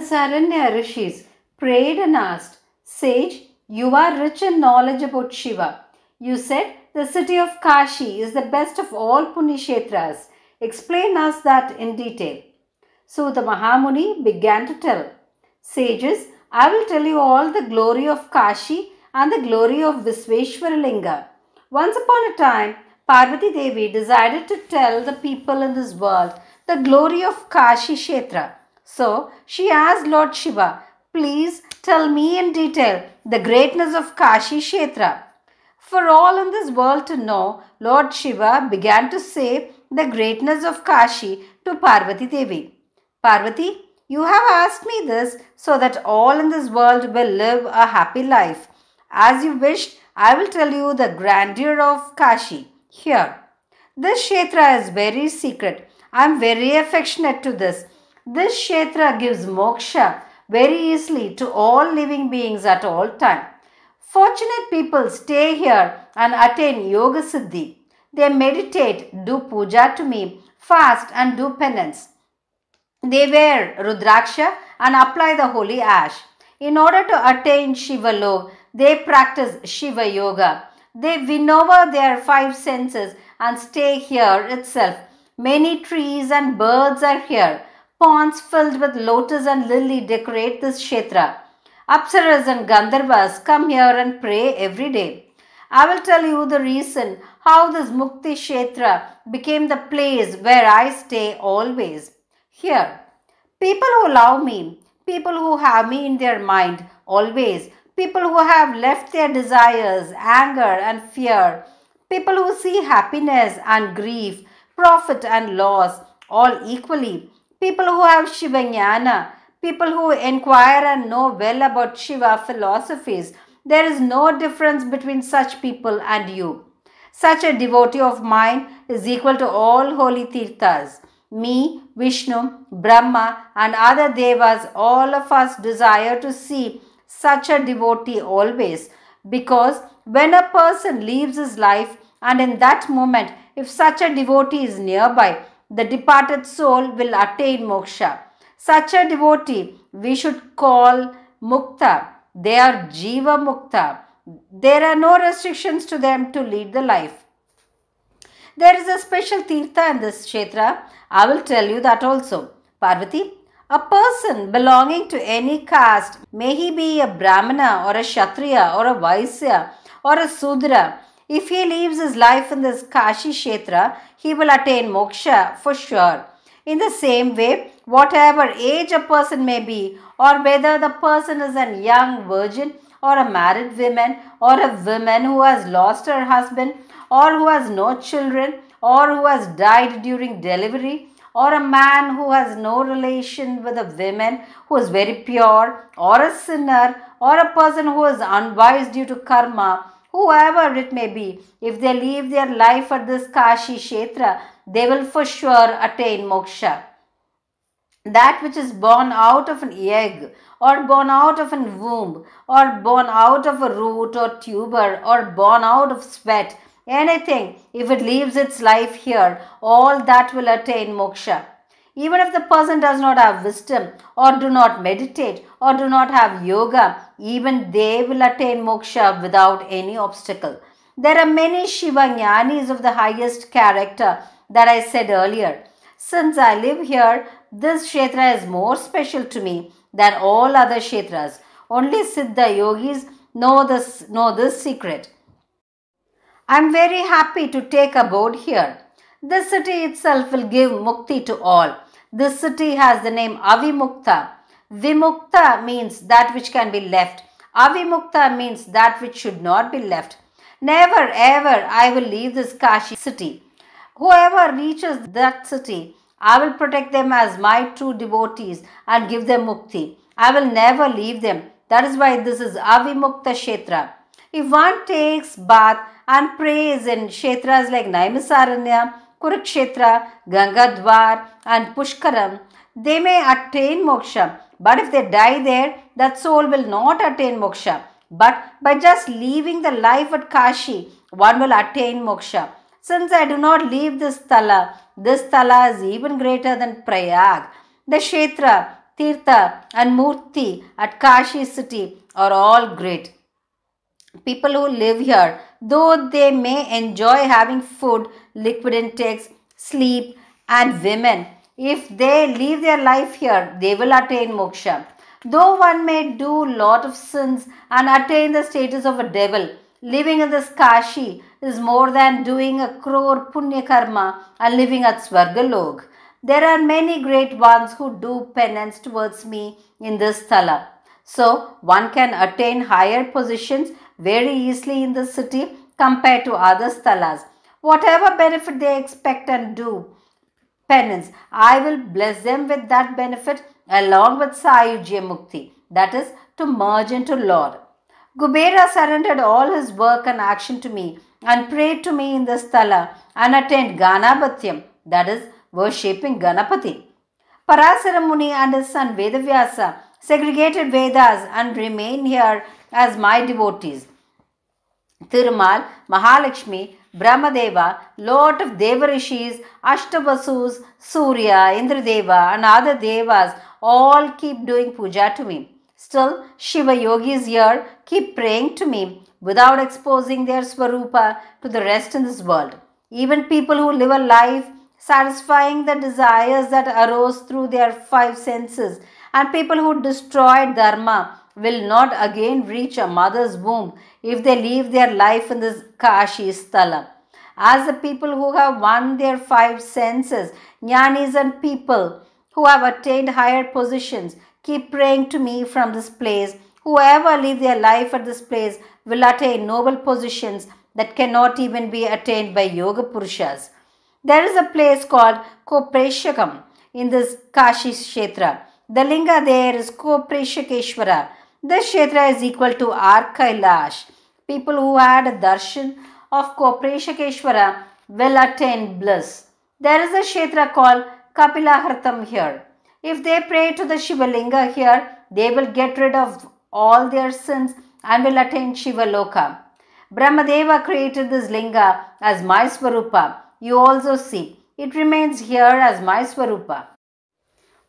Naimisaranya rishis prayed and asked, Sage, you are rich in knowledge about Shiva. You said the city of Kashi is the best of all Punishetras. Explain us that in detail. So the Mahamuni began to tell, Sages, I will tell you all the glory of Kashi and the glory of Visveshwaralinga. Once upon a time, Parvati Devi decided to tell the people in this world the glory of Kashi Kshetra. So she asked Lord Shiva, Please tell me in detail the greatness of Kashi Kshetra. For all in this world to know, Lord Shiva began to say the greatness of Kashi to Parvati Devi. Parvati, you have asked me this so that all in this world will live a happy life. As you wished, I will tell you the grandeur of Kashi. Here, this Kshetra is very secret. I am very affectionate to this. This Kshetra gives moksha very easily to all living beings at all time. Fortunate people stay here and attain Yoga Siddhi. They meditate, do puja to me, fast and do penance. They wear Rudraksha and apply the holy ash. In order to attain Shiva Lok, they practice Shiva Yoga. They win over their five senses and stay here itself. Many trees and birds are here. Ponds filled with lotus and lily decorate this kshetra. Apsaras and Gandharvas come here and pray every day. I will tell you the reason how this Mukti Kshetra became the place where I stay always. Here, people who love me, people who have me in their mind always, people who have left their desires, anger, and fear, people who see happiness and grief, profit and loss all equally, people who have Shivanyana, people who inquire and know well about Shiva philosophies. There is no difference between such people and you. Such a devotee of mine is equal to all holy tirthas. Me, Vishnu, Brahma, and other devas, all of us desire to see such a devotee always. Because when a person leaves his life, and in that moment, if such a devotee is nearby, the departed soul will attain moksha. Such a devotee we should call mukta. They are jiva mukta. There are no restrictions to them to lead the life. There is a special tirtha in this kshetra. I will tell you that also. Parvati, a person belonging to any caste, may he be a Brahmana or a Kshatriya or a Vaisya or a Sudra, if he leaves his life in this Kashi Kshetra, he will attain moksha for sure. In the same way, whatever age a person may be, or whether the person is a young virgin or a married woman, or a woman who has lost her husband, or who has no children, or who has died during delivery, or a man who has no relation with a woman who is very pure, or a sinner, or a person who is unwise due to karma, whoever it may be, if they leave their life at this Kashi Kshetra, they will for sure attain moksha. That which is born out of an egg, or born out of a womb, or born out of a root or tuber, or born out of sweat, anything, if it leaves its life here, all that will attain moksha. Even if the person does not have wisdom, or do not meditate, or do not have yoga, even they will attain moksha without any obstacle. There are many Shiva Jnanis of the highest character that I said earlier. Since I live here, this Kshetra is more special to me than all other Kshetras. Only Siddha yogis know this, know this secret. I am very happy to take abode here. This city itself will give mukti to all. This city has the name Avimukta. Vimukta means that which can be left. Avimukta means that which should not be left. Never ever I will leave this Kashi city. Whoever reaches that city, I will protect them as my true devotees and give them mukti. I will never leave them. That is why this is Avimukta Kshetra. If one takes bath and prays in kshetras like Naimisaranya, Kurukshetra, Gangadwar, and Pushkaram, they may attain moksha. But if they die there, that soul will not attain moksha. But by just leaving the life at Kashi, one will attain moksha. Since I do not leave this thala, this thala is even greater than Prayag. The Kshetra, Tirtha, and Murti at Kashi city are all great. People who live here, though they may enjoy having food, liquid intakes, sleep, and women, if they live their life here, they will attain moksha. Though one may do lot of sins and attain the status of a devil, living in this Kashi is more than doing a crore punya karma and living at Swargalok. There are many great ones who do penance towards me in this thala. So one can attain higher positions very easily in the city compared to other sthalas. Whatever benefit they expect and do penance, I will bless them with that benefit along with Sayujya Mukti, that is to merge into Lord. Gubera surrendered all his work and action to me and prayed to me in the sthala and attained Ganabhatyam, that is worshipping Ganapati. Parasara Muni and his son Vedavyasa segregated Vedas and remain here as my devotees. Thirumal, Mahalakshmi, Brahmadeva, Lord of Devarishis, Ashtavasus, Surya, Indradeva, and other devas all keep doing puja to me. Still, Shiva yogis here keep praying to me without exposing their swarupa to the rest in this world. Even people who live a life satisfying the desires that arose through their five senses and people who destroyed dharma will not again reach a mother's womb if they leave their life in this Kashi Sthala. As the people who have won their five senses, jnanis and people who have attained higher positions, keep praying to me from this place. Whoever live their life at this place will attain noble positions that cannot even be attained by yoga purushas. There is a place called Kopreshakam in this Kashi Kshetra. The linga there is Kopreshakeshwara. This Kshetra is equal to our Kailash. People who had a darshan of Kopreshakeshwara will attain bliss. There is a Kshetra called Kapilahartam here. If they pray to the Shivalinga here, they will get rid of all their sins and will attain Shiva Loka. Brahmadeva created this linga as my Swarupa. You also see, it remains here as my Swarupa.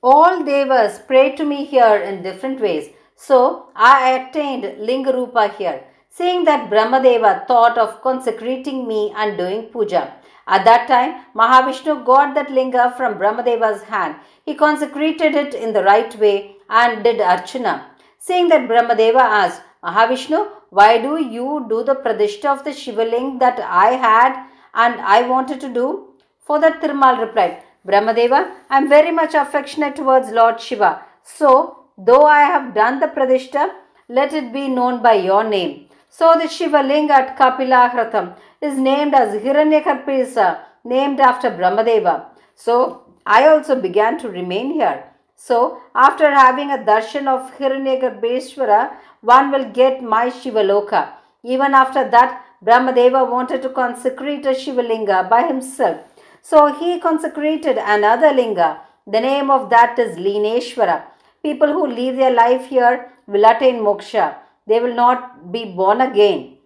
All devas pray to me here in different ways. So I attained Lingarupa here. Seeing that Brahmadeva thought of consecrating me and doing puja. At that time, Mahavishnu got that linga from Brahmadeva's hand. He consecrated it in the right way and did archana. Seeing that Brahmadeva asked, Mahavishnu, why do you do the pradishta of the Shivaling that I had and I wanted to do? For that Thirumal replied, Brahmadeva, I am very much affectionate towards Lord Shiva. So, though I have done the pradishta, let it be known by your name. So the Shiva Linga at Kapilahratam is named as Hiranyakarpisa, named after Brahmadeva. So I also began to remain here. So after having a darshan of Hiranyagarbheshwara, one will get my Shiva Loka. Even after that, Brahmadeva wanted to consecrate a Shiva Linga by himself. So he consecrated another Linga. The name of that is Lineshwara. People who live their life here will attain moksha they will not be born again.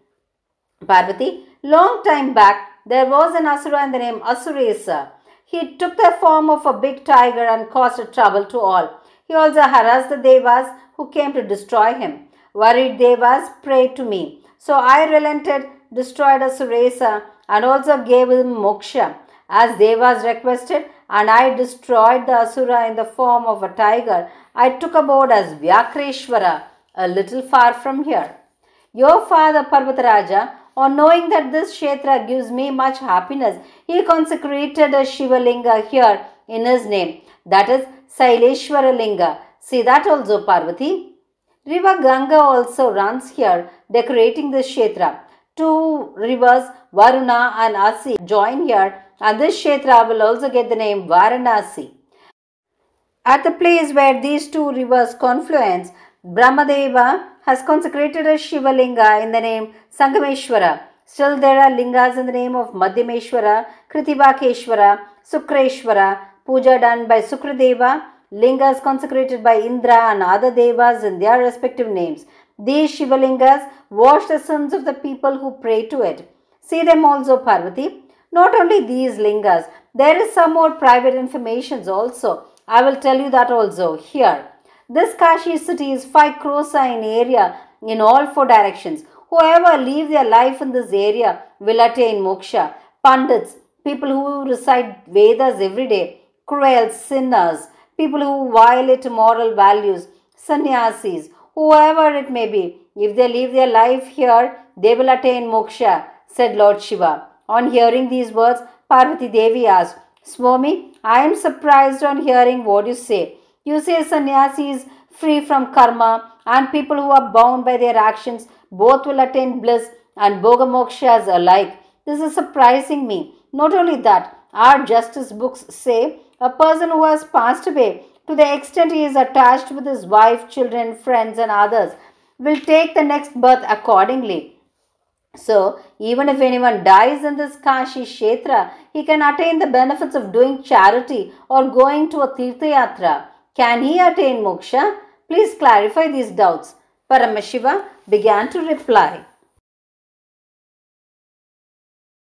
Parvati, long time back, there was an Asura in the name Asuresa. He took the form of a big tiger and caused trouble to all. He also harassed the Devas who came to destroy him. Worried Devas prayed to me. So I relented, destroyed Asuresa and also gave him moksha as Devas requested and I destroyed the Asura in the form of a tiger. I took aboard as Vyakreshwara a little far from here. Your father Parvataraja, on knowing that this Kshetra gives me much happiness, he consecrated a Shivalinga here in his name. That is Saileshwara Linga. See that also Parvati. River Ganga also runs here, decorating this Kshetra. Two rivers, Varuna and Asi, join here and this Kshetra will also get the name Varanasi. At the place where these two rivers confluence, Brahmadeva has consecrated a Shiva Linga in the name Sangameshwara. Still there are lingas in the name of Madhyameshwara, Kritibakeshwara, Sukreshwara, puja done by Sukradeva, lingas consecrated by Indra and other devas in their respective names. These Shiva Lingas wash the sins of the people who pray to it. See them also, Parvati. Not only these lingas, there is some more private information also. I will tell you that also here. This Kashi city is 5 crores in area in all four directions. Whoever live their life in this area will attain moksha. Pandits, people who recite Vedas every day, cruel sinners, people who violate moral values, sannyasis, whoever it may be, if they live their life here, they will attain moksha, said Lord Shiva. On hearing these words, Parvati Devi asked, Swami, I am surprised on hearing what you say. You say sannyasi is free from karma and people who are bound by their actions both will attain bliss and bhoga mokshas alike. This is surprising me. Not only that, our justice books say a person who has passed away to the extent he is attached with his wife, children, friends, and others will take the next birth accordingly. So, even if anyone dies in this Kashi Kshetra, he can attain the benefits of doing charity or going to a Tirtha Yatra. Can he attain moksha? Please clarify these doubts. Paramashiva began to reply.